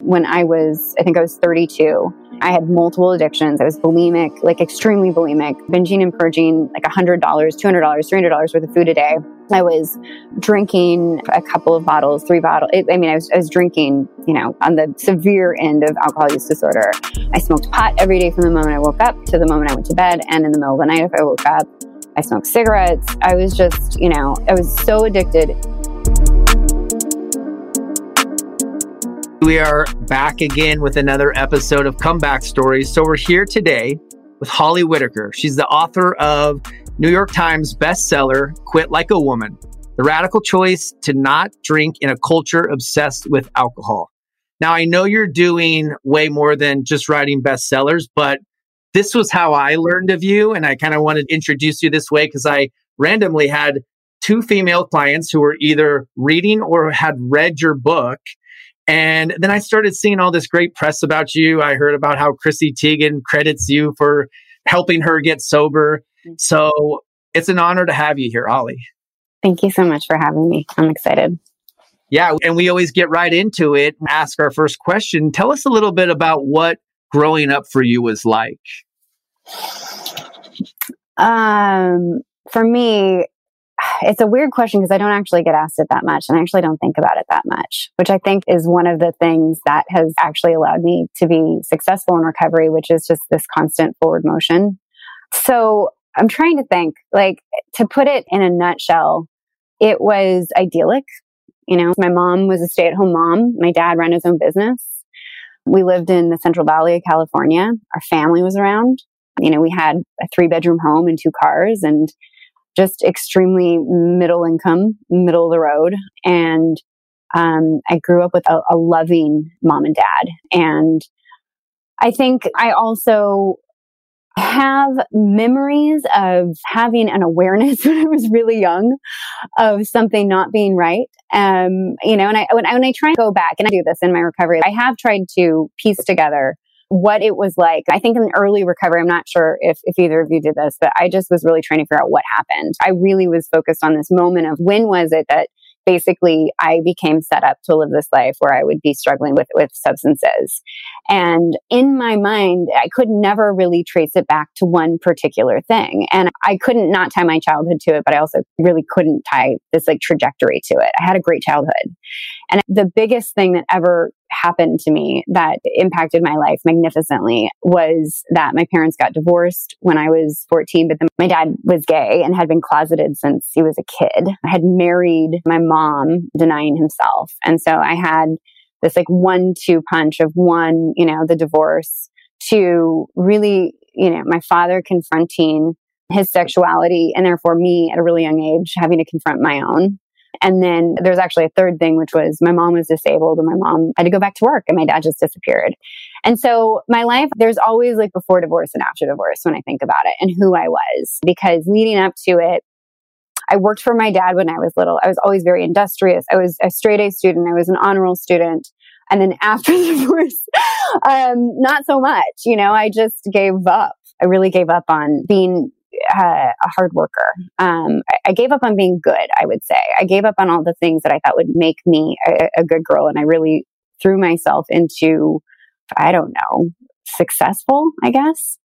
When I was, I think I was 32, I had multiple addictions. I was bulimic, like extremely bulimic, binging and purging like $100, $200, $300 worth of food a day. I was drinking a couple of bottles, three bottles. I mean, I was, I was drinking, you know, on the severe end of alcohol use disorder. I smoked pot every day from the moment I woke up to the moment I went to bed. And in the middle of the night, if I woke up, I smoked cigarettes. I was just, you know, I was so addicted. We are back again with another episode of Comeback Stories. So we're here today with Holly Whitaker. She's the author of New York Times bestseller, Quit Like a Woman The Radical Choice to Not Drink in a Culture Obsessed with Alcohol. Now, I know you're doing way more than just writing bestsellers, but this was how I learned of you. And I kind of wanted to introduce you this way because I randomly had two female clients who were either reading or had read your book. And then I started seeing all this great press about you. I heard about how Chrissy Teigen credits you for helping her get sober. So it's an honor to have you here, Holly. Thank you so much for having me. I'm excited. Yeah. And we always get right into it and ask our first question. Tell us a little bit about what growing up for you was like. Um, for me, it's a weird question because I don't actually get asked it that much and I actually don't think about it that much, which I think is one of the things that has actually allowed me to be successful in recovery, which is just this constant forward motion. So I'm trying to think, like, to put it in a nutshell, it was idyllic. You know, my mom was a stay at home mom. My dad ran his own business. We lived in the Central Valley of California. Our family was around. You know, we had a three bedroom home and two cars and just extremely middle income, middle of the road. And um, I grew up with a, a loving mom and dad. And I think I also have memories of having an awareness when I was really young of something not being right. Um, you know, and I, when I, when I try and go back and I do this in my recovery, I have tried to piece together what it was like. I think in early recovery, I'm not sure if, if either of you did this, but I just was really trying to figure out what happened. I really was focused on this moment of when was it that basically I became set up to live this life where I would be struggling with, with substances. And in my mind, I could never really trace it back to one particular thing. And I couldn't not tie my childhood to it, but I also really couldn't tie this like trajectory to it. I had a great childhood. And the biggest thing that ever happened to me that impacted my life magnificently was that my parents got divorced when I was 14, but then my dad was gay and had been closeted since he was a kid. I had married my mom denying himself. And so I had this like one two punch of one, you know, the divorce to really, you know, my father confronting his sexuality and therefore me at a really young age having to confront my own. And then there's actually a third thing, which was my mom was disabled and my mom had to go back to work and my dad just disappeared. And so my life, there's always like before divorce and after divorce when I think about it and who I was because leading up to it, I worked for my dad when I was little. I was always very industrious. I was a straight A student. I was an honor roll student. And then after the divorce, um, not so much. You know, I just gave up. I really gave up on being uh, a hard worker. Um, I, I, gave up on being good, I would say. I gave up on all the things that I thought would make me a, a good girl. And I really threw myself into, I don't know, successful, I guess.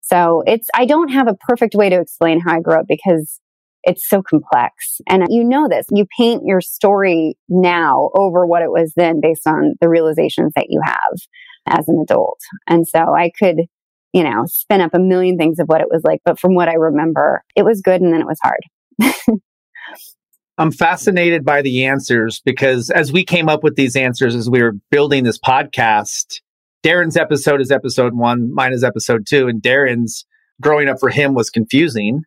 So it's, I don't have a perfect way to explain how I grew up because it's so complex. And you know this, you paint your story now over what it was then based on the realizations that you have as an adult. And so I could, you know, spin up a million things of what it was like. But from what I remember, it was good and then it was hard. I'm fascinated by the answers because as we came up with these answers as we were building this podcast, Darren's episode is episode one, mine is episode two, and Darren's growing up for him was confusing.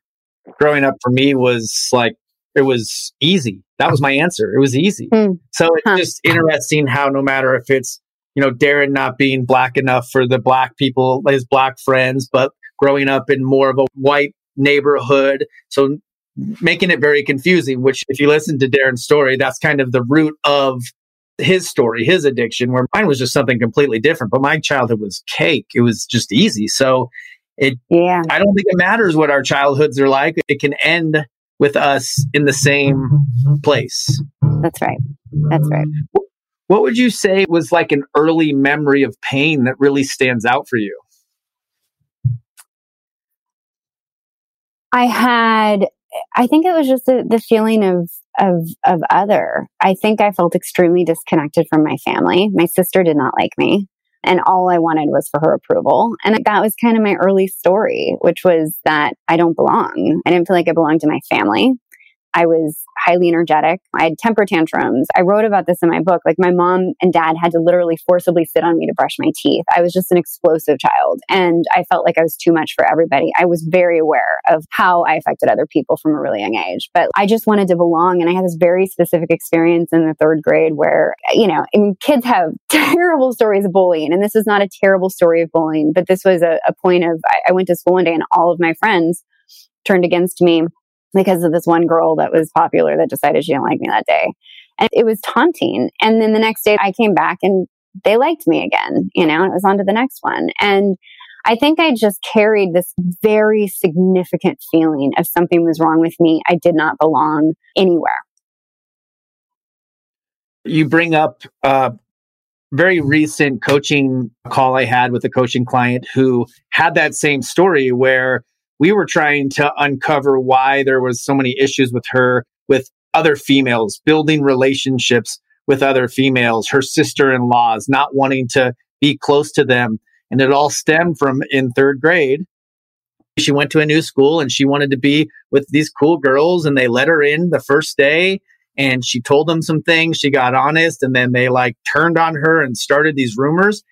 Growing up for me was like, it was easy. That was my answer. It was easy. Mm. So it's huh. just interesting how no matter if it's, you know, Darren not being black enough for the black people, his black friends, but growing up in more of a white neighborhood. So making it very confusing, which if you listen to Darren's story, that's kind of the root of his story, his addiction, where mine was just something completely different. But my childhood was cake. It was just easy. So it, yeah, I don't think it matters what our childhoods are like. It can end with us in the same place. That's right. That's right. What would you say was like an early memory of pain that really stands out for you? I had I think it was just the, the feeling of of of other. I think I felt extremely disconnected from my family. My sister did not like me, and all I wanted was for her approval. And that was kind of my early story, which was that I don't belong. I didn't feel like I belonged to my family. I was highly energetic. I had temper tantrums. I wrote about this in my book. Like my mom and dad had to literally forcibly sit on me to brush my teeth. I was just an explosive child and I felt like I was too much for everybody. I was very aware of how I affected other people from a really young age, but I just wanted to belong. And I had this very specific experience in the third grade where, you know, I mean, kids have terrible stories of bullying. And this is not a terrible story of bullying, but this was a, a point of, I, I went to school one day and all of my friends turned against me because of this one girl that was popular that decided she didn't like me that day. And it was taunting. And then the next day I came back and they liked me again, you know, and it was on to the next one. And I think I just carried this very significant feeling of something was wrong with me. I did not belong anywhere. You bring up a very recent coaching call I had with a coaching client who had that same story where we were trying to uncover why there was so many issues with her with other females building relationships with other females her sister-in-laws not wanting to be close to them. And it all stemmed from in third grade she went to a new school and she wanted to be with these cool girls and they let her in the first day and she told them some things she got honest and then they like turned on her and started these rumors.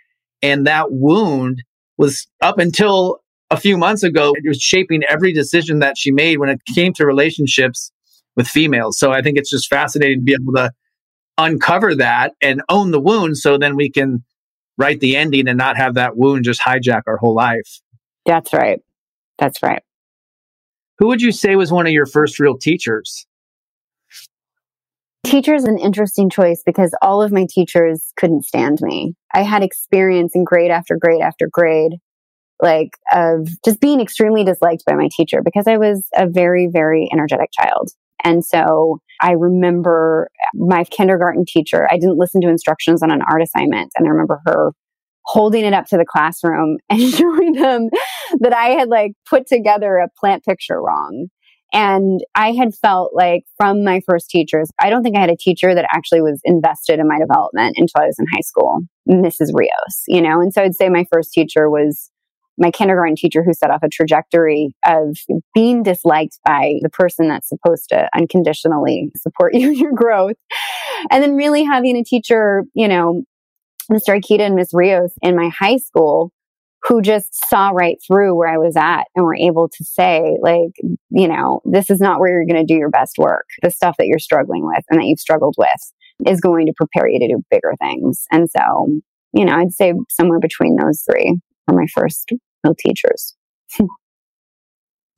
And that wound was up until a few months ago, it was shaping every decision that she made when it came to relationships with females. So I think it's just fascinating to be able to uncover that and own the wound so then we can write the ending and not have that wound just hijack our whole life. That's right. That's right. Who would you say was one of your first real teachers? Teacher is an interesting choice because all of my teachers couldn't stand me. I had experience in grade after grade after grade like of just being extremely disliked by my teacher because I was a very, very energetic child. And so I remember my kindergarten teacher, I didn't listen to instructions on an art assignment. And I remember her holding it up to the classroom and showing them that I had like put together a plant picture wrong. And I had felt like from my first teachers, I don't think I had a teacher that actually was invested in my development until I was in high school, Mrs. Rios, you know? And so I'd say my first teacher was my kindergarten teacher who set off a trajectory of being disliked by the person that's supposed to unconditionally support you in your growth. And then really having a teacher, you know, Mr. Akita and Miss Rios in my high school who just saw right through where I was at and were able to say, like, you know, this is not where you're going to do your best work. The stuff that you're struggling with and that you've struggled with is going to prepare you to do bigger things. And so, you know, I'd say somewhere between those three are my first no teachers.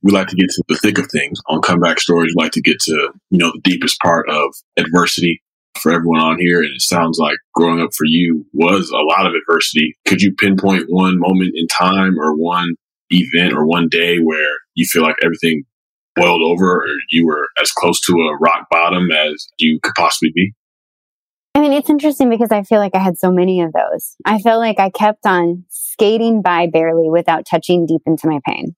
we like to get to the thick of things on comeback stories. We like to get to, you know, the deepest part of adversity. for everyone on here, and it sounds like growing up for you was a lot of adversity. Could you pinpoint one moment in time or one event or one day where you feel like everything boiled over or you were as close to a rock bottom as you could possibly be? I mean, it's interesting because I feel like I had so many of those. I feel like I kept on skating by barely without touching deep into my pain.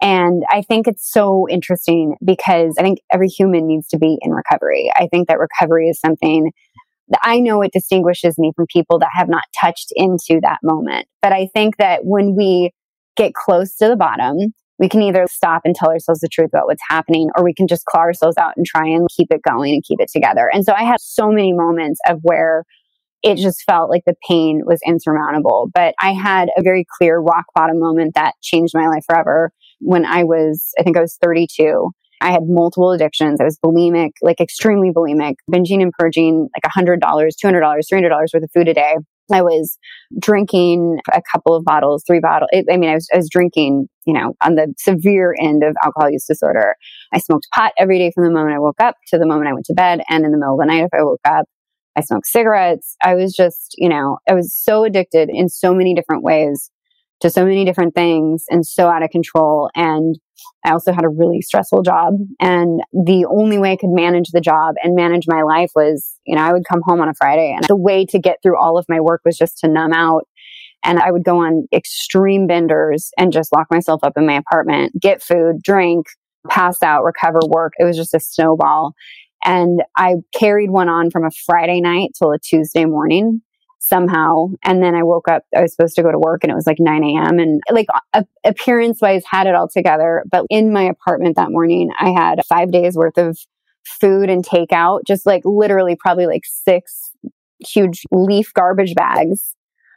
And I think it's so interesting because I think every human needs to be in recovery. I think that recovery is something that I know it distinguishes me from people that have not touched into that moment. But I think that when we get close to the bottom, we can either stop and tell ourselves the truth about what's happening, or we can just claw ourselves out and try and keep it going and keep it together. And so I had so many moments of where it just felt like the pain was insurmountable. But I had a very clear rock bottom moment that changed my life forever when I was, I think I was 32. I had multiple addictions. I was bulimic, like extremely bulimic, binging and purging like $100, $200, $300 worth of food a day. I was drinking a couple of bottles, three bottles. I mean, I was, I was drinking, you know, on the severe end of alcohol use disorder. I smoked pot every day from the moment I woke up to the moment I went to bed. And in the middle of the night, if I woke up, I smoked cigarettes. I was just, you know, I was so addicted in so many different ways to so many different things and so out of control. And I also had a really stressful job. And the only way I could manage the job and manage my life was, you know, I would come home on a Friday and the way to get through all of my work was just to numb out. And I would go on extreme benders and just lock myself up in my apartment, get food, drink, pass out, recover, work. It was just a snowball. And I carried one on from a Friday night till a Tuesday morning somehow. And then I woke up, I was supposed to go to work and it was like 9 a.m. And like appearance wise had it all together. But in my apartment that morning, I had five days worth of food and takeout, just like literally probably like six huge leaf garbage bags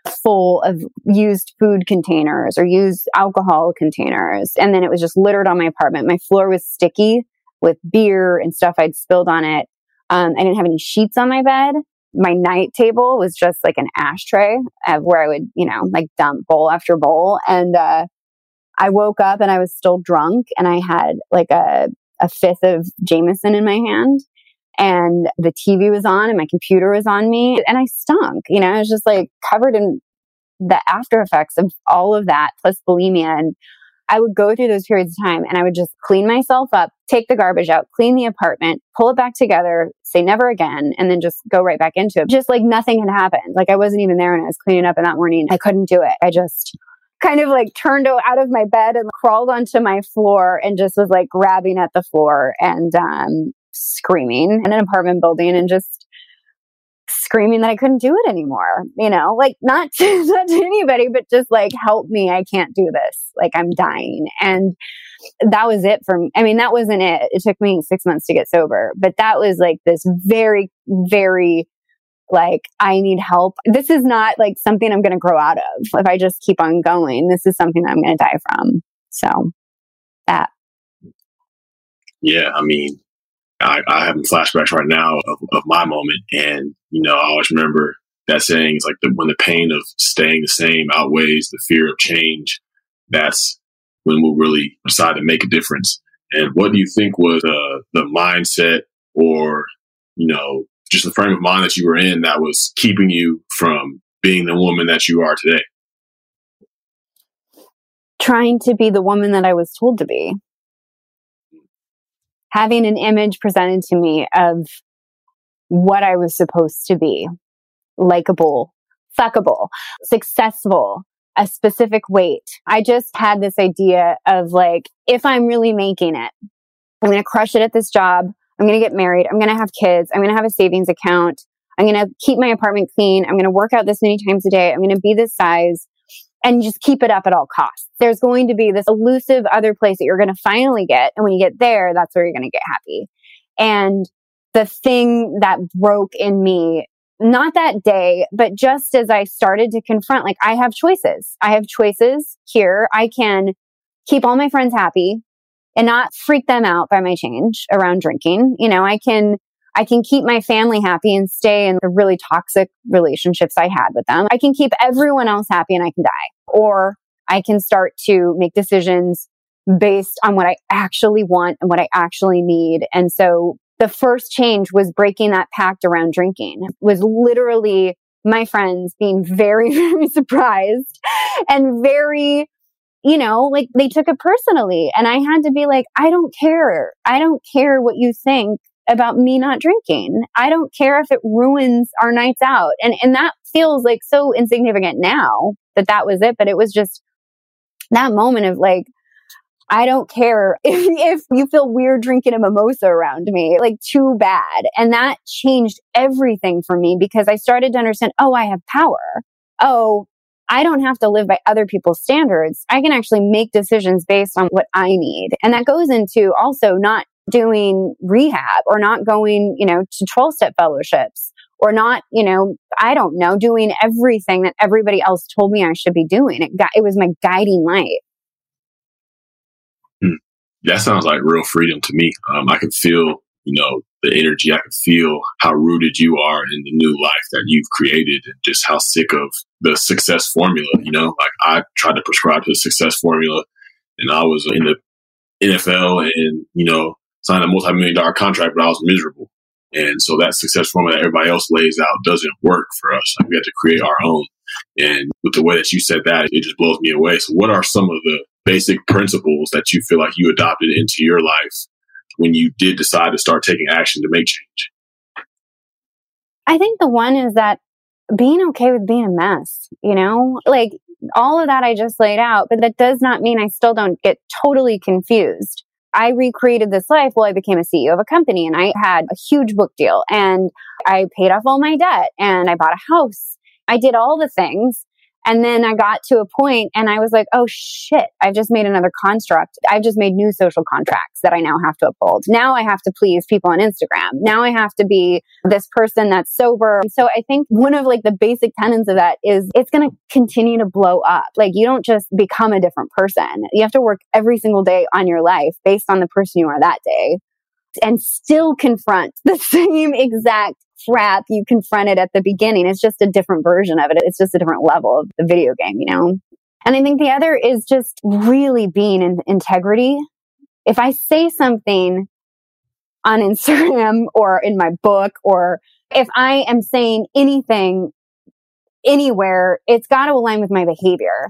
full of used food containers or used alcohol containers. And then it was just littered on my apartment. My floor was sticky with beer and stuff I'd spilled on it. Um, I didn't have any sheets on my bed my night table was just like an ashtray of where I would, you know, like dump bowl after bowl. And uh, I woke up and I was still drunk and I had like a, a fifth of Jameson in my hand. And the TV was on and my computer was on me and I stunk. You know, I was just like covered in the after effects of all of that plus bulimia and I would go through those periods of time and I would just clean myself up, take the garbage out, clean the apartment, pull it back together, say never again, and then just go right back into it. Just like nothing had happened. Like I wasn't even there when I was cleaning up in that morning. I couldn't do it. I just kind of like turned out of my bed and crawled onto my floor and just was like grabbing at the floor and um, screaming in an apartment building and just screaming that I couldn't do it anymore. You know, like not to, not to anybody, but just like, help me. I can't do this. Like I'm dying. And that was it for me. I mean, that wasn't it. It took me six months to get sober, but that was like this very, very like, I need help. This is not like something I'm going to grow out of. If I just keep on going, this is something I'm going to die from. So that. Yeah. I mean, I, I have flashbacks right now of, of my moment. And, you know, I always remember that saying is like the, when the pain of staying the same outweighs the fear of change, that's when we'll really decide to make a difference. And what do you think was uh, the mindset or, you know, just the frame of mind that you were in that was keeping you from being the woman that you are today? Trying to be the woman that I was told to be having an image presented to me of what I was supposed to be likable, fuckable, successful, a specific weight. I just had this idea of like, if I'm really making it, I'm going to crush it at this job. I'm going to get married. I'm going to have kids. I'm going to have a savings account. I'm going to keep my apartment clean. I'm going to work out this many times a day. I'm going to be this size and just keep it up at all costs. There's going to be this elusive other place that you're going to finally get. And when you get there, that's where you're going to get happy. And the thing that broke in me, not that day, but just as I started to confront, like I have choices. I have choices here. I can keep all my friends happy and not freak them out by my change around drinking. You know, I can I can keep my family happy and stay in the really toxic relationships I had with them. I can keep everyone else happy and I can die. Or I can start to make decisions based on what I actually want and what I actually need. And so the first change was breaking that pact around drinking. It was literally my friends being very, very surprised and very, you know, like they took it personally. And I had to be like, I don't care. I don't care what you think about me not drinking. I don't care if it ruins our nights out. And, and that feels like so insignificant now that that was it. But it was just that moment of like, I don't care if, if you feel weird drinking a mimosa around me, like too bad. And that changed everything for me because I started to understand, oh, I have power. Oh, I don't have to live by other people's standards. I can actually make decisions based on what I need. And that goes into also not doing rehab or not going, you know, to 12 step fellowships or not, you know, I don't know, doing everything that everybody else told me I should be doing. It got, it was my guiding light. Hmm. That sounds like real freedom to me. Um, I could feel, you know, the energy. I could feel how rooted you are in the new life that you've created and just how sick of the success formula, you know, like I tried to prescribe to the success formula and I was in the NFL and, you know, signed a multi-million dollar contract, but I was miserable. And so that success formula that everybody else lays out doesn't work for us. Like we have to create our own. And with the way that you said that, it just blows me away. So what are some of the basic principles that you feel like you adopted into your life when you did decide to start taking action to make change? I think the one is that being okay with being a mess, you know, like all of that I just laid out, but that does not mean I still don't get totally confused I recreated this life. Well, I became a CEO of a company and I had a huge book deal and I paid off all my debt and I bought a house. I did all the things. And then I got to a point and I was like, oh shit, I've just made another construct. I've just made new social contracts that I now have to uphold. Now I have to please people on Instagram. Now I have to be this person that's sober. So I think one of like the basic tenets of that is it's going to continue to blow up. Like you don't just become a different person. You have to work every single day on your life based on the person you are that day and still confront the same exact crap you confronted at the beginning. It's just a different version of it. It's just a different level of the video game, you know? And I think the other is just really being in integrity. If I say something on Instagram or in my book, or if I am saying anything anywhere, it's got to align with my behavior.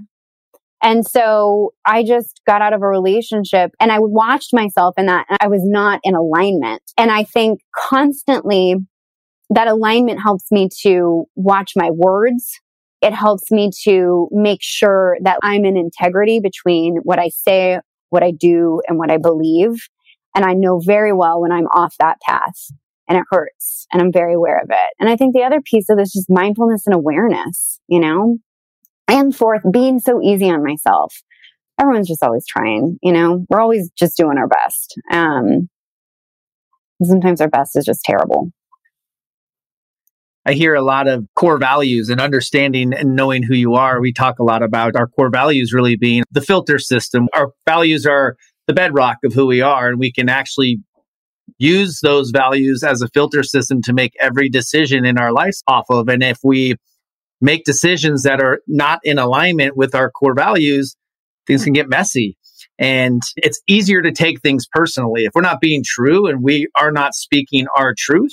And so I just got out of a relationship and I watched myself in that I was not in alignment. And I think constantly that alignment helps me to watch my words. It helps me to make sure that I'm in integrity between what I say, what I do, and what I believe. And I know very well when I'm off that path and it hurts and I'm very aware of it. And I think the other piece of this is mindfulness and awareness, you know? And fourth, being so easy on myself. Everyone's just always trying, you know, we're always just doing our best. Um, sometimes our best is just terrible. I hear a lot of core values and understanding and knowing who you are. We talk a lot about our core values really being the filter system. Our values are the bedrock of who we are, and we can actually use those values as a filter system to make every decision in our lives off of. And if we make decisions that are not in alignment with our core values, things can get messy. And it's easier to take things personally. If we're not being true and we are not speaking our truth,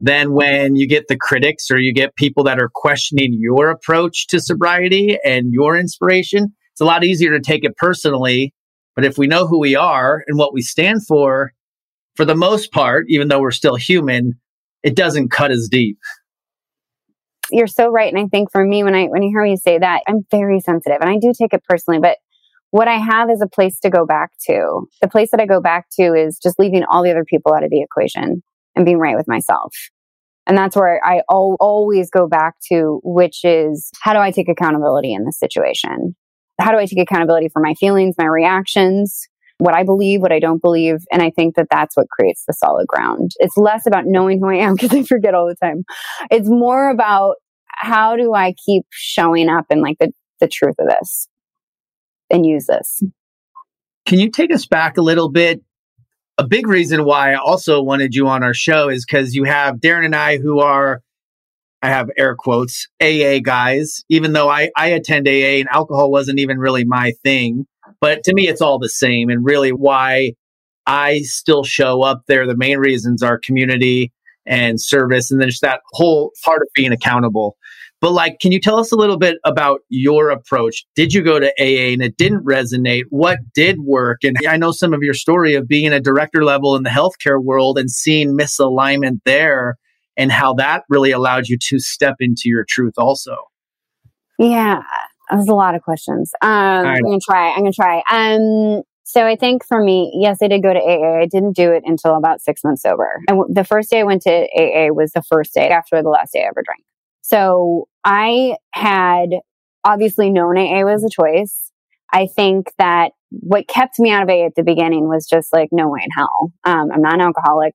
then when you get the critics or you get people that are questioning your approach to sobriety and your inspiration, it's a lot easier to take it personally. But if we know who we are and what we stand for, for the most part, even though we're still human, it doesn't cut as deep. You're so right. And I think for me, when I when you hear me say that, I'm very sensitive and I do take it personally, but what I have is a place to go back to. The place that I go back to is just leaving all the other people out of the equation and being right with myself. And that's where I al- always go back to, which is how do I take accountability in this situation? How do I take accountability for my feelings, my reactions, what I believe, what I don't believe? And I think that that's what creates the solid ground. It's less about knowing who I am because I forget all the time. It's more about how do I keep showing up and like the, the truth of this and use this. Can you take us back a little bit a big reason why I also wanted you on our show is because you have Darren and I who are, I have air quotes, AA guys, even though I, I attend AA and alcohol wasn't even really my thing. But to me, it's all the same. And really, why I still show up there. The main reasons are community and service, and then just that whole part of being accountable. But like, can you tell us a little bit about your approach? Did you go to AA and it didn't resonate? What did work? And I know some of your story of being a director level in the healthcare world and seeing misalignment there and how that really allowed you to step into your truth also. Yeah, there's a lot of questions. Um, I'm gonna try. I'm gonna try. Um, so I think for me, yes, I did go to AA. I didn't do it until about six months sober. And w- the first day I went to AA was the first day after the last day I ever drank. So I had obviously known AA was a choice. I think that what kept me out of AA at the beginning was just like, no way in hell. Um, I'm not an alcoholic.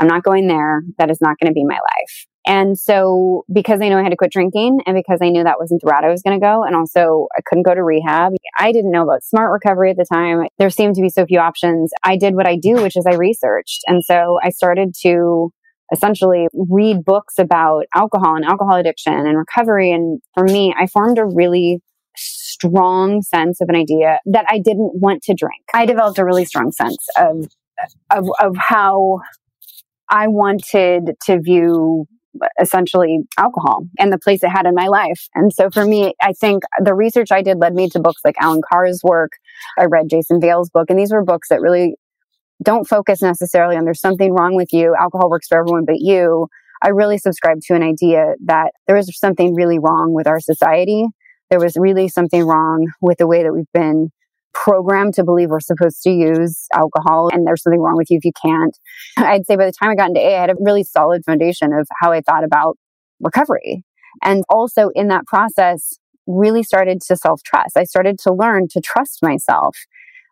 I'm not going there. That is not going to be my life. And so because I knew I had to quit drinking and because I knew that wasn't the route I was going to go and also I couldn't go to rehab, I didn't know about smart recovery at the time. There seemed to be so few options. I did what I do, which is I researched. And so I started to essentially read books about alcohol and alcohol addiction and recovery. And for me, I formed a really strong sense of an idea that I didn't want to drink. I developed a really strong sense of, of, of how I wanted to view essentially alcohol and the place it had in my life. And so for me, I think the research I did led me to books like Allen Carr's work. I read Jason Vale's book, and these were books that really don't focus necessarily on there's something wrong with you. Alcohol works for everyone but you. I really subscribe to an idea that there is something really wrong with our society. There was really something wrong with the way that we've been programmed to believe we're supposed to use alcohol and there's something wrong with you if you can't. I'd say by the time I got into A, I had a really solid foundation of how I thought about recovery. And also in that process, really started to self trust. I started to learn to trust myself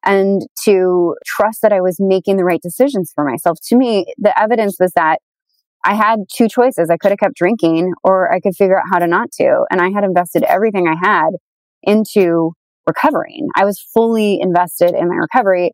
and to trust that I was making the right decisions for myself. To me, the evidence was that I had two choices. I could have kept drinking or I could figure out how to not to. And I had invested everything I had into recovering. I was fully invested in my recovery.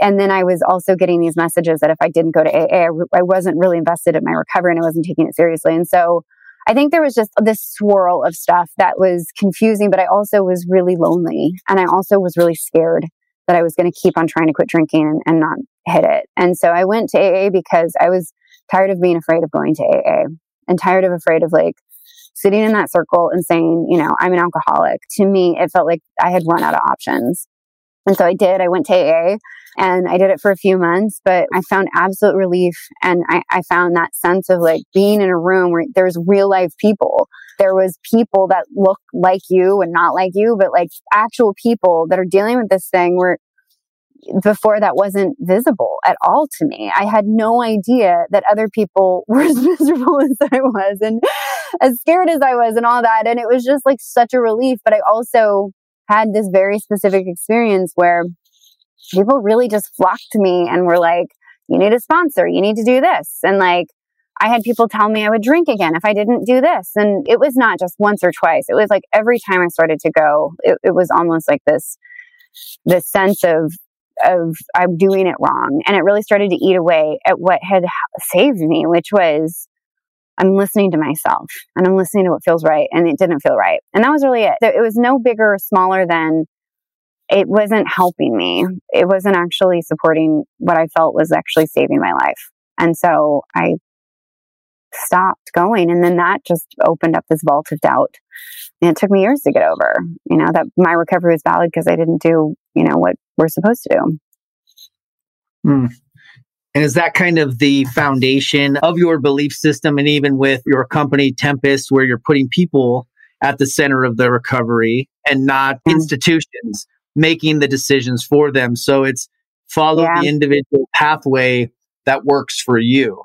And then I was also getting these messages that if I didn't go to AA, I, I wasn't really invested in my recovery and I wasn't taking it seriously. And so I think there was just this swirl of stuff that was confusing, but I also was really lonely. And I also was really scared that I was going to keep on trying to quit drinking and, and not hit it. And so I went to AA because I was tired of being afraid of going to AA and tired of afraid of like sitting in that circle and saying, you know, I'm an alcoholic. To me, it felt like I had run out of options. And so I did. I went to AA and I did it for a few months, but I found absolute relief. And I, I found that sense of like being in a room where there's real life people. There was people that look like you and not like you, but like actual people that are dealing with this thing where before that wasn't visible at all to me. I had no idea that other people were as miserable as I was and as scared as I was and all that. And it was just like such a relief. But I also had this very specific experience where people really just flocked to me and were like, you need a sponsor, you need to do this. And like, I had people tell me I would drink again if I didn't do this. And it was not just once or twice. It was like every time I started to go, it, it was almost like this, this sense of, of I'm doing it wrong. And it really started to eat away at what had saved me, which was I'm listening to myself and I'm listening to what feels right. And it didn't feel right. And that was really it. It was no bigger or smaller than it wasn't helping me. It wasn't actually supporting what I felt was actually saving my life. And so I stopped going. And then that just opened up this vault of doubt. And it took me years to get over, you know, that my recovery was valid because I didn't do, you know, what we're supposed to do. Hmm. And is that kind of the foundation of your belief system? And even with your company, Tempest, where you're putting people at the center of the recovery and not mm-hmm. institutions making the decisions for them. So it's follow yeah. the individual pathway that works for you.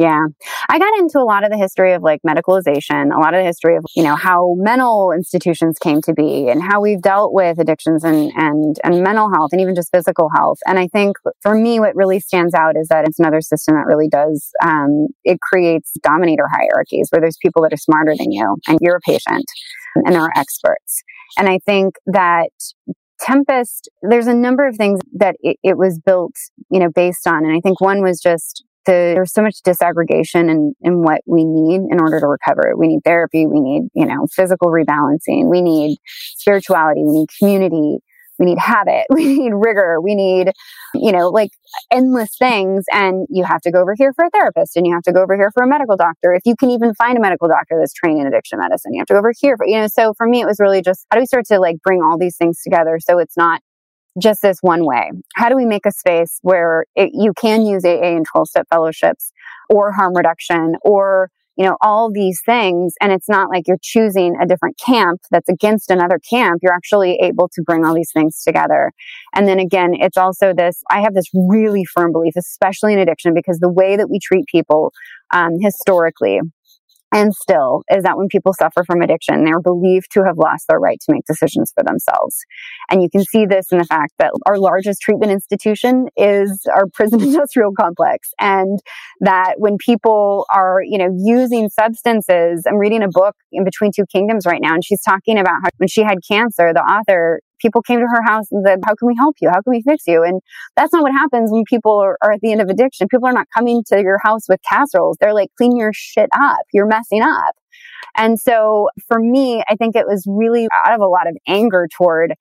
Yeah. I got into a lot of the history of like medicalization, a lot of the history of, you know, how mental institutions came to be and how we've dealt with addictions and, and, and mental health and even just physical health. And I think for me, what really stands out is that it's another system that really does, um, it creates dominator hierarchies where there's people that are smarter than you and you're a patient and there are experts. And I think that Tempest, there's a number of things that it, it was built, you know, based on. And I think one was just the, there's so much disaggregation in, in what we need in order to recover. We need therapy. We need, you know, physical rebalancing. We need spirituality. We need community. we need habit, we need rigor, we need, you know, like endless things. And you have to go over here for a therapist and you have to go over here for a medical doctor. If you can even find a medical doctor that's trained in addiction medicine, you have to go over here for, you know, so for me, it was really just how do we start to like bring all these things together so it's not just this one way? How do we make a space where it, you can use AA and 12 step fellowships or harm reduction or you know, all these things. And it's not like you're choosing a different camp that's against another camp. You're actually able to bring all these things together. And then again, it's also this, I have this really firm belief, especially in addiction, because the way that we treat people, um, historically, and still is that when people suffer from addiction, they're believed to have lost their right to make decisions for themselves. And you can see this in the fact that our largest treatment institution is our prison industrial complex. And that when people are, you know, using substances, I'm reading a book in Between Two Kingdoms right now, and she's talking about how when she had cancer, the author people came to her house and said, how can we help you? How can we fix you? And that's not what happens when people are, are, at the end of addiction. People are not coming to your house with casseroles. They're like, clean your shit up. You're messing up. And so for me, I think it was really out of a lot of anger toward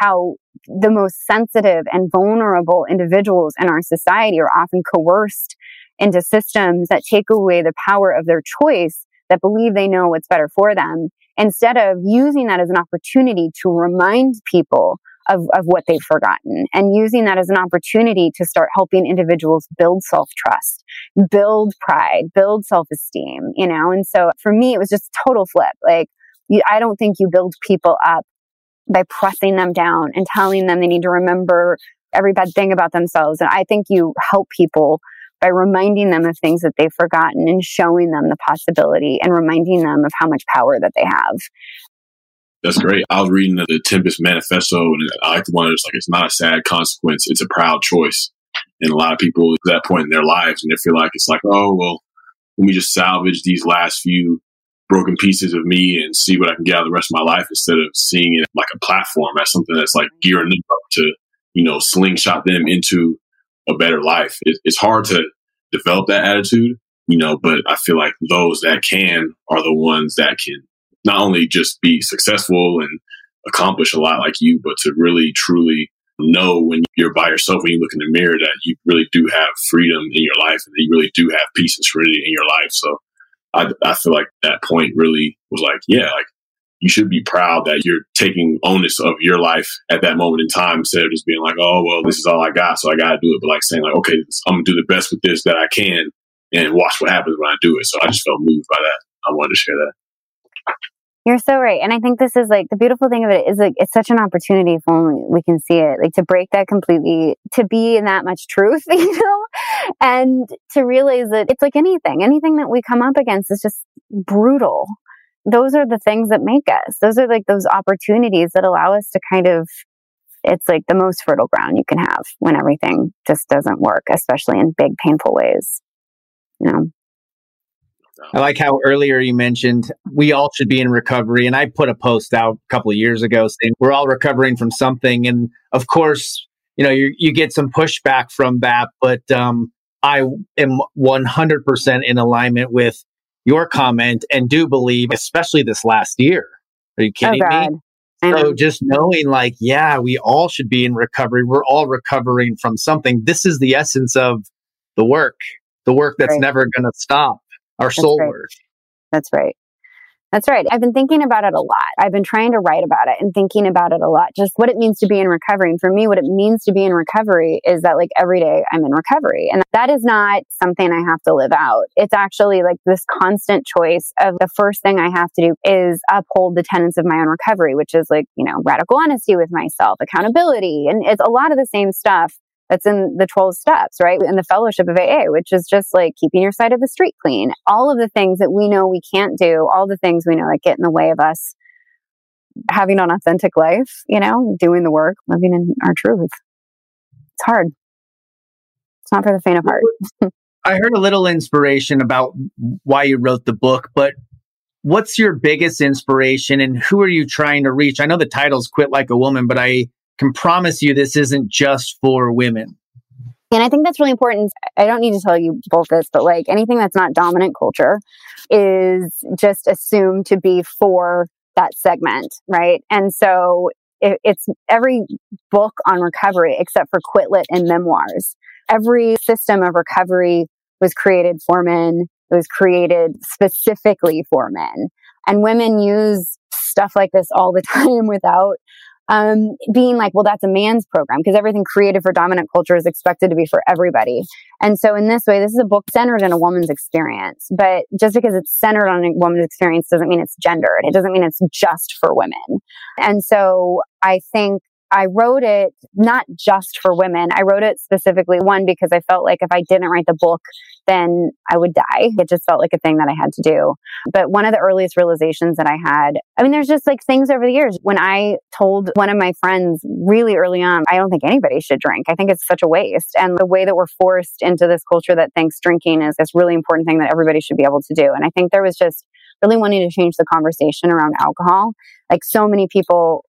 how the most sensitive and vulnerable individuals in our society are often coerced into systems that take away the power of their choice that believe they know what's better for them instead of using that as an opportunity to remind people of, of what they've forgotten and using that as an opportunity to start helping individuals build self trust, build pride, build self esteem, you know? And so for me, it was just total flip. Like, you, I don't think you build people up by pressing them down and telling them they need to remember every bad thing about themselves. And I think you help people by reminding them of things that they've forgotten and showing them the possibility and reminding them of how much power that they have. That's great. I was reading the Tempest Manifesto, and I like the one that's like, it's not a sad consequence, it's a proud choice. And a lot of people at that point in their lives, and they feel like it's like, oh, well, let me just salvage these last few broken pieces of me and see what I can get out of the rest of my life instead of seeing it like a platform as something that's like gearing them up to, you know, slingshot them into a better life. It, it's hard to develop that attitude, you know, but I feel like those that can are the ones that can not only just be successful and accomplish a lot like you, but to really truly know when you're by yourself, when you look in the mirror, that you really do have freedom in your life and that you really do have peace and serenity in your life. So I, I feel like that point really was like, yeah, like you should be proud that you're taking onus of your life at that moment in time instead of just being like, oh, well, this is all I got, so I got to do it. But like saying, like, okay, I'm going to do the best with this that I can and watch what happens when I do it. So I just felt moved by that. I wanted to share that. You're so right. And I think this is like the beautiful thing of it is like it's such an opportunity if only we can see it, like to break that completely, to be in that much truth, you know, and to realize that it's like anything, anything that we come up against is just brutal those are the things that make us. Those are like those opportunities that allow us to kind of, it's like the most fertile ground you can have when everything just doesn't work, especially in big, painful ways. You know? I like how earlier you mentioned we all should be in recovery. And I put a post out a couple of years ago saying we're all recovering from something. And of course, you know, you, you get some pushback from that, but um, I am 100% in alignment with your comment and do believe, especially this last year. Are you oh, kidding oh, me? So just knowing like, yeah, we all should be in recovery. We're all recovering from something. This is the essence of the work, the work that's right. never going to stop, our that's soul right. work. That's right. That's right. I've been thinking about it a lot. I've been trying to write about it and thinking about it a lot, just what it means to be in recovery. And for me, what it means to be in recovery is that like every day I'm in recovery. And that is not something I have to live out. It's actually like this constant choice of the first thing I have to do is uphold the tenets of my own recovery, which is like, you know, radical honesty with myself, accountability. And it's a lot of the same stuff that's in the 12 steps, right? In the fellowship of AA, which is just like keeping your side of the street clean. All of the things that we know we can't do, all the things we know that get in the way of us having an authentic life, you know, doing the work, living in our truth. It's hard. It's not for the faint of heart. I heard a little inspiration about why you wrote the book, but what's your biggest inspiration and who are you trying to reach? I know the title's Quit Like a Woman, but I can promise you this isn't just for women. And I think that's really important. I don't need to tell you both this, but like anything that's not dominant culture is just assumed to be for that segment, right? And so it, it's every book on recovery except for Quit Lit and memoirs. Every system of recovery was created for men. It was created specifically for men. And women use stuff like this all the time without um, being like, well, that's a man's program because everything created for dominant culture is expected to be for everybody. And so in this way, this is a book centered in a woman's experience. But just because it's centered on a woman's experience doesn't mean it's gendered. It doesn't mean it's just for women. And so I think I wrote it not just for women. I wrote it specifically, one, because I felt like if I didn't write the book, then I would die. It just felt like a thing that I had to do. But one of the earliest realizations that I had, I mean, there's just like things over the years. When I told one of my friends really early on, I don't think anybody should drink. I think it's such a waste. And the way that we're forced into this culture that thinks drinking is this really important thing that everybody should be able to do. And I think there was just really wanting to change the conversation around alcohol. Like so many people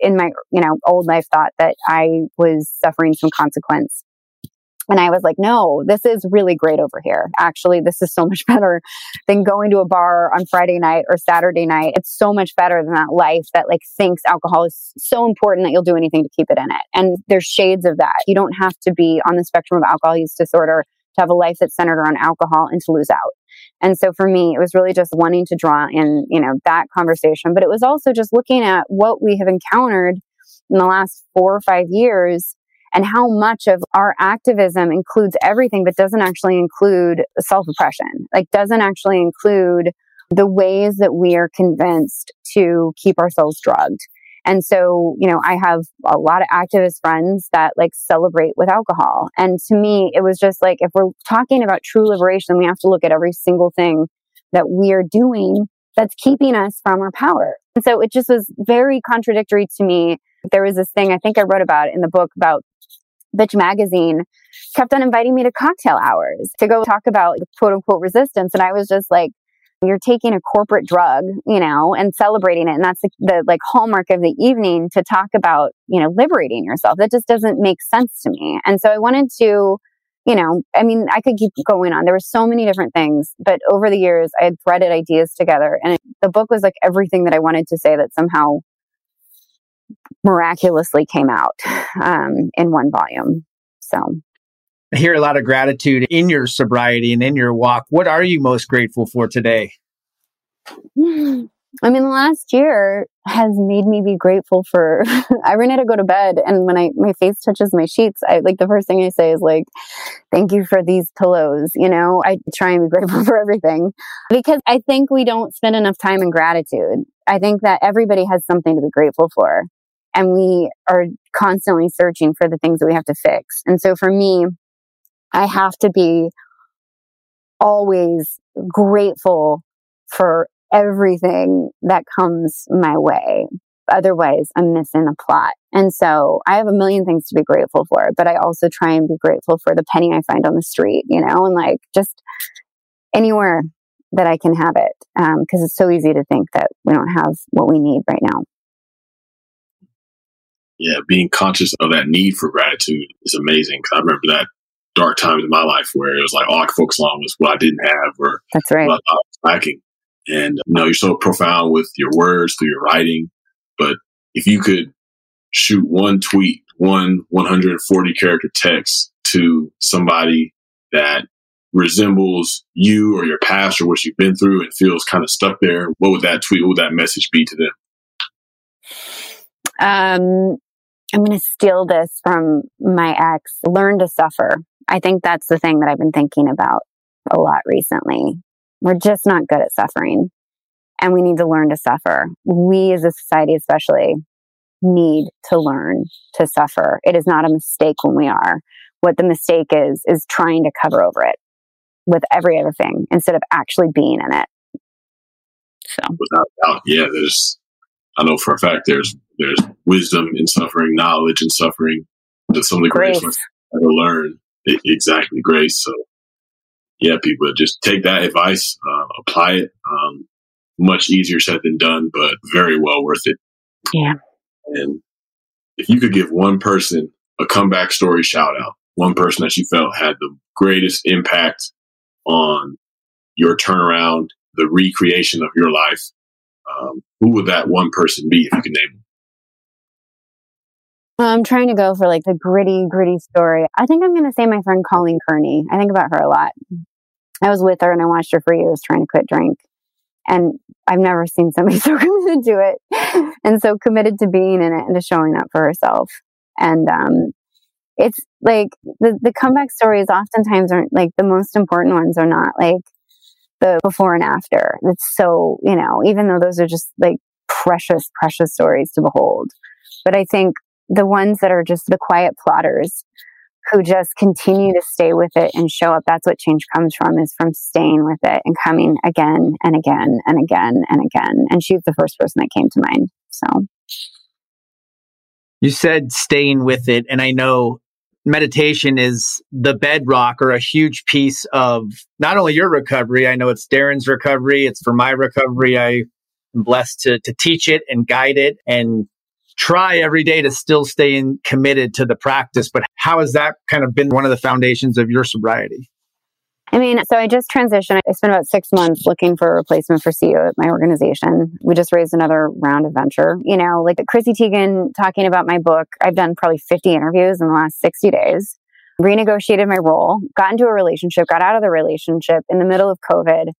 in my, you know, old life thought that I was suffering some consequence. And I was like, no, this is really great over here. Actually, this is so much better than going to a bar on Friday night or Saturday night. It's so much better than that life that like thinks alcohol is so important that you'll do anything to keep it in it. And there's shades of that. You don't have to be on the spectrum of alcohol use disorder to have a life that's centered around alcohol and to lose out. And so for me, it was really just wanting to draw in, you know, that conversation, but it was also just looking at what we have encountered in the last four or five years and how much of our activism includes everything, but doesn't actually include self oppression, like doesn't actually include the ways that we are convinced to keep ourselves drugged. And so, you know, I have a lot of activist friends that like celebrate with alcohol. And to me, it was just like, if we're talking about true liberation, we have to look at every single thing that we are doing that's keeping us from our power. And so it just was very contradictory to me. There was this thing I think I wrote about in the book about Bitch Magazine kept on inviting me to cocktail hours to go talk about quote unquote resistance. And I was just like, you're taking a corporate drug, you know, and celebrating it. And that's the, the, like hallmark of the evening to talk about, you know, liberating yourself. That just doesn't make sense to me. And so I wanted to, you know, I mean, I could keep going on. There were so many different things, but over the years I had threaded ideas together and it, the book was like everything that I wanted to say that somehow miraculously came out um, in one volume. So I hear a lot of gratitude in your sobriety and in your walk. What are you most grateful for today? I mean, the last year has made me be grateful for. I ran out to go to bed, and when I my face touches my sheets, I like the first thing I say is like, "Thank you for these pillows." You know, I try and be grateful for everything because I think we don't spend enough time in gratitude. I think that everybody has something to be grateful for, and we are constantly searching for the things that we have to fix. And so, for me, I have to be always grateful for everything that comes my way. Otherwise, I'm missing the plot. And so I have a million things to be grateful for, but I also try and be grateful for the penny I find on the street, you know, and like just anywhere that I can have it. Um, cause it's so easy to think that we don't have what we need right now. Yeah. Being conscious of that need for gratitude is amazing. Cause I remember that dark times in my life where it was like all I could focus on was what I didn't have or that's right. what I was lacking. And you know, you're so profound with your words through your writing. But if you could shoot one tweet, one 140 character text to somebody that resembles you or your past or what you've been through and feels kind of stuck there, what would that tweet, what would that message be to them? Um, I'm going to steal this from my ex. Learn to suffer. I think that's the thing that I've been thinking about a lot recently. We're just not good at suffering and we need to learn to suffer. We as a society, especially, need to learn to suffer. It is not a mistake when we are. What the mistake is, is trying to cover over it with every other thing instead of actually being in it. So, without doubt, yeah, there's, I know for a fact there's, there's wisdom in suffering, knowledge in suffering, to some degree, grace. to learn exactly grace. So, yeah, people just take that advice, uh, apply it. Um, much easier said than done, but very well worth it. Yeah. And if you could give one person a comeback story shout out, one person that you felt had the greatest impact on your turnaround, the recreation of your life, um, who would that one person be if you could name them? I'm trying to go for like the gritty, gritty story. I think I'm going to say my friend Colleen Kearney. I think about her a lot. I was with her and I watched her for years trying to quit drink. And I've never seen somebody so committed to it and so committed to being in it and to showing up for herself. And um, it's like the, the comeback stories oftentimes aren't like the most important ones are not like the before and after. It's so, you know, even though those are just like precious, precious stories to behold. But I think the ones that are just the quiet plotters who just continue to stay with it and show up. That's what change comes from is from staying with it and coming again and again and again and again. And she's the first person that came to mind. So you said staying with it. And I know meditation is the bedrock or a huge piece of not only your recovery. I know it's Darren's recovery. It's for my recovery. I am blessed to, to teach it and guide it and try every day to still stay in, committed to the practice. But how has that kind of been one of the foundations of your sobriety? I mean, so I just transitioned. I spent about six months looking for a replacement for CEO at my organization. We just raised another round of venture. You know, like Chrissy Teigen talking about my book. I've done probably 50 interviews in the last 60 days, renegotiated my role, got into a relationship, got out of the relationship in the middle of COVID.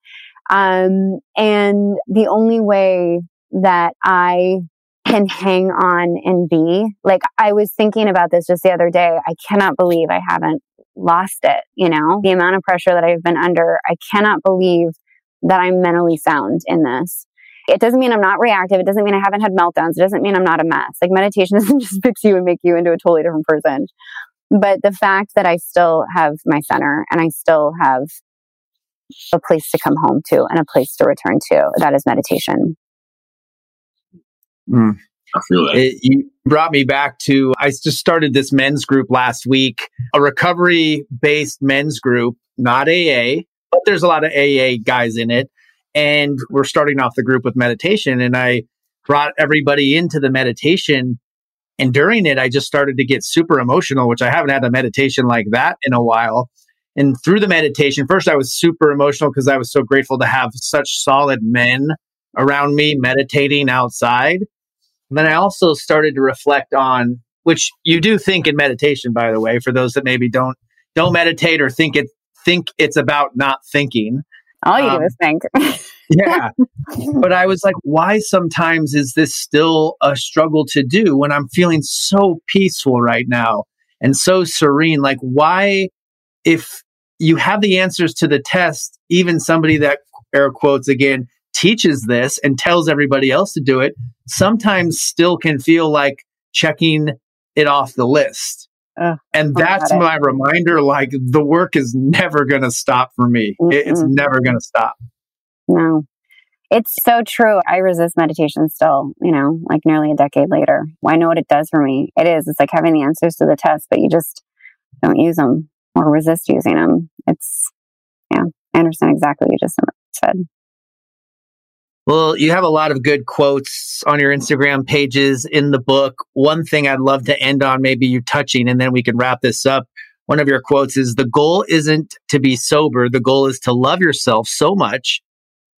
Um, and the only way that I can hang on and be. Like I was thinking about this just the other day. I cannot believe I haven't lost it. You know, the amount of pressure that I've been under. I cannot believe that I'm mentally sound in this. It doesn't mean I'm not reactive. It doesn't mean I haven't had meltdowns. It doesn't mean I'm not a mess. Like meditation doesn't just fix you and make you into a totally different person. But the fact that I still have my center and I still have a place to come home to and a place to return to, that is meditation. Mm. I feel that. It, you brought me back to, I just started this men's group last week, a recovery based men's group, not AA, but there's a lot of AA guys in it. And we're starting off the group with meditation. And I brought everybody into the meditation. And during it, I just started to get super emotional, which I haven't had a meditation like that in a while. And through the meditation, first I was super emotional because I was so grateful to have such solid men around me meditating outside. And then I also started to reflect on which you do think in meditation, by the way, for those that maybe don't don't meditate or think it think it's about not thinking. All you um, do is think. yeah. But I was like, why sometimes is this still a struggle to do when I'm feeling so peaceful right now and so serene? Like, why, if you have the answers to the test, even somebody that air quotes again teaches this and tells everybody else to do it sometimes still can feel like checking it off the list. Uh, and that's my reminder like the work is never going to stop for me. mm It's never going to stop. No. It's so true. I resist meditation still, you know, like nearly a decade later. I know what it does for me. It is. It's like having the answers to the test, but you just don't use them or resist using them. It's, yeah, I understand exactly what you just said. Well, you have a lot of good quotes on your Instagram pages in the book. One thing I'd love to end on, maybe you touching, and then we can wrap this up. One of your quotes is The goal isn't to be sober, the goal is to love yourself so much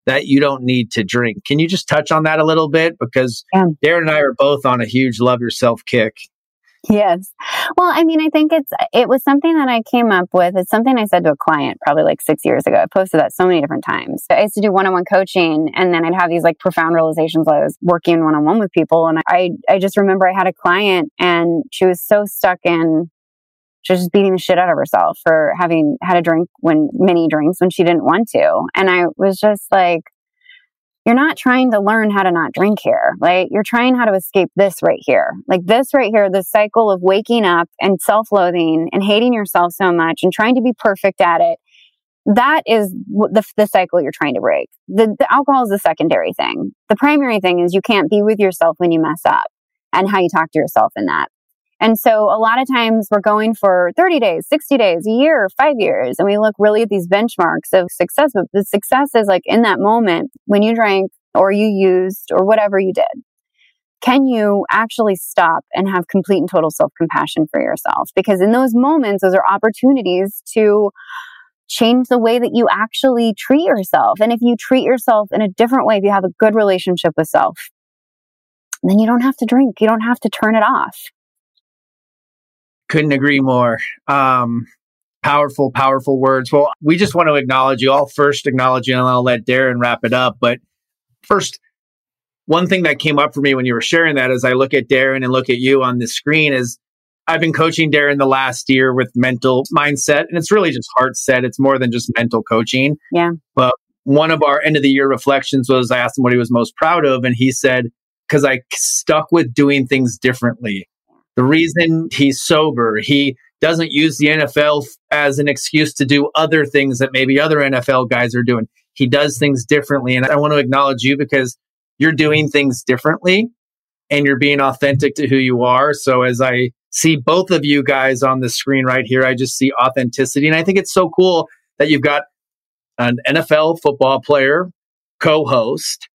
that you don't need to drink. Can you just touch on that a little bit? Because yeah. Darren and I are both on a huge love yourself kick. Yes. Well, I mean, I think it's, it was something that I came up with. It's something I said to a client probably like six years ago. I posted that so many different times. I used to do one-on-one coaching and then I'd have these like profound realizations while I was working one-on-one with people. And I, I just remember I had a client and she was so stuck in, she was just beating the shit out of herself for having had a drink when many drinks when she didn't want to. And I was just like, you're not trying to learn how to not drink here. Like you're trying how to escape this right here. Like this right here, the cycle of waking up and self-loathing and hating yourself so much and trying to be perfect at it. That is the, the cycle you're trying to break. The, the alcohol is the secondary thing. The primary thing is you can't be with yourself when you mess up and how you talk to yourself in that. And so a lot of times we're going for 30 days, 60 days, a year, five years, and we look really at these benchmarks of success. But the success is like in that moment when you drank or you used or whatever you did. Can you actually stop and have complete and total self compassion for yourself? Because in those moments, those are opportunities to change the way that you actually treat yourself. And if you treat yourself in a different way, if you have a good relationship with self, then you don't have to drink. You don't have to turn it off Couldn't agree more. Um, powerful, powerful words. Well, we just want to acknowledge you. I'll first acknowledge you and I'll let Darren wrap it up. But first, one thing that came up for me when you were sharing that as I look at Darren and look at you on the screen is I've been coaching Darren the last year with mental mindset, and it's really just heart set. It's more than just mental coaching. Yeah. But one of our end of the year reflections was I asked him what he was most proud of, and he said, because I stuck with doing things differently. The reason he's sober, he doesn't use the NFL as an excuse to do other things that maybe other NFL guys are doing. He does things differently. And I want to acknowledge you because you're doing things differently and you're being authentic to who you are. So as I see both of you guys on the screen right here, I just see authenticity. And I think it's so cool that you've got an NFL football player, co host,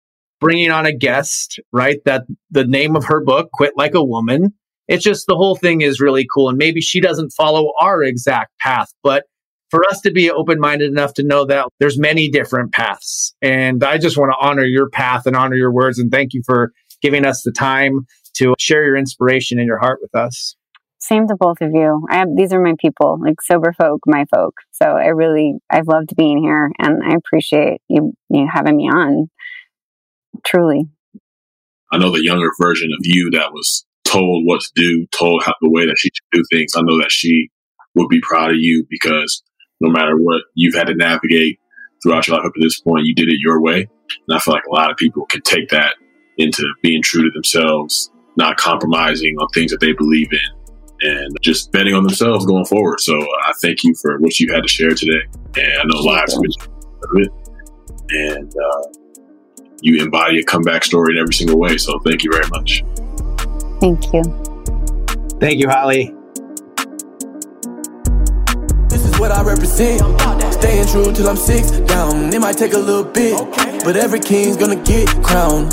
bringing on a guest, right? That the name of her book, Quit Like a Woman. It's just the whole thing is really cool. And maybe she doesn't follow our exact path, but for us to be open minded enough to know that there's many different paths. And I just want to honor your path and honor your words. And thank you for giving us the time to share your inspiration and your heart with us. Same to both of you. I have, these are my people, like sober folk, my folk. So I really, I've loved being here and I appreciate you, you having me on. Truly. I know the younger version of you that was told what to do, told how the way that she should do things. I know that she would be proud of you because no matter what you've had to navigate throughout your life up to this point, you did it your way. And I feel like a lot of people can take that into being true to themselves, not compromising on things that they believe in, and just betting on themselves going forward. So uh, I thank you for what you had to share today. And I know lives of it. And uh, you embody a comeback story in every single way. So thank you very much. Thank you. Thank you, Holly This is what I represent. Staying true till I'm six down. It might take a little bit, but every king's gonna get crowned.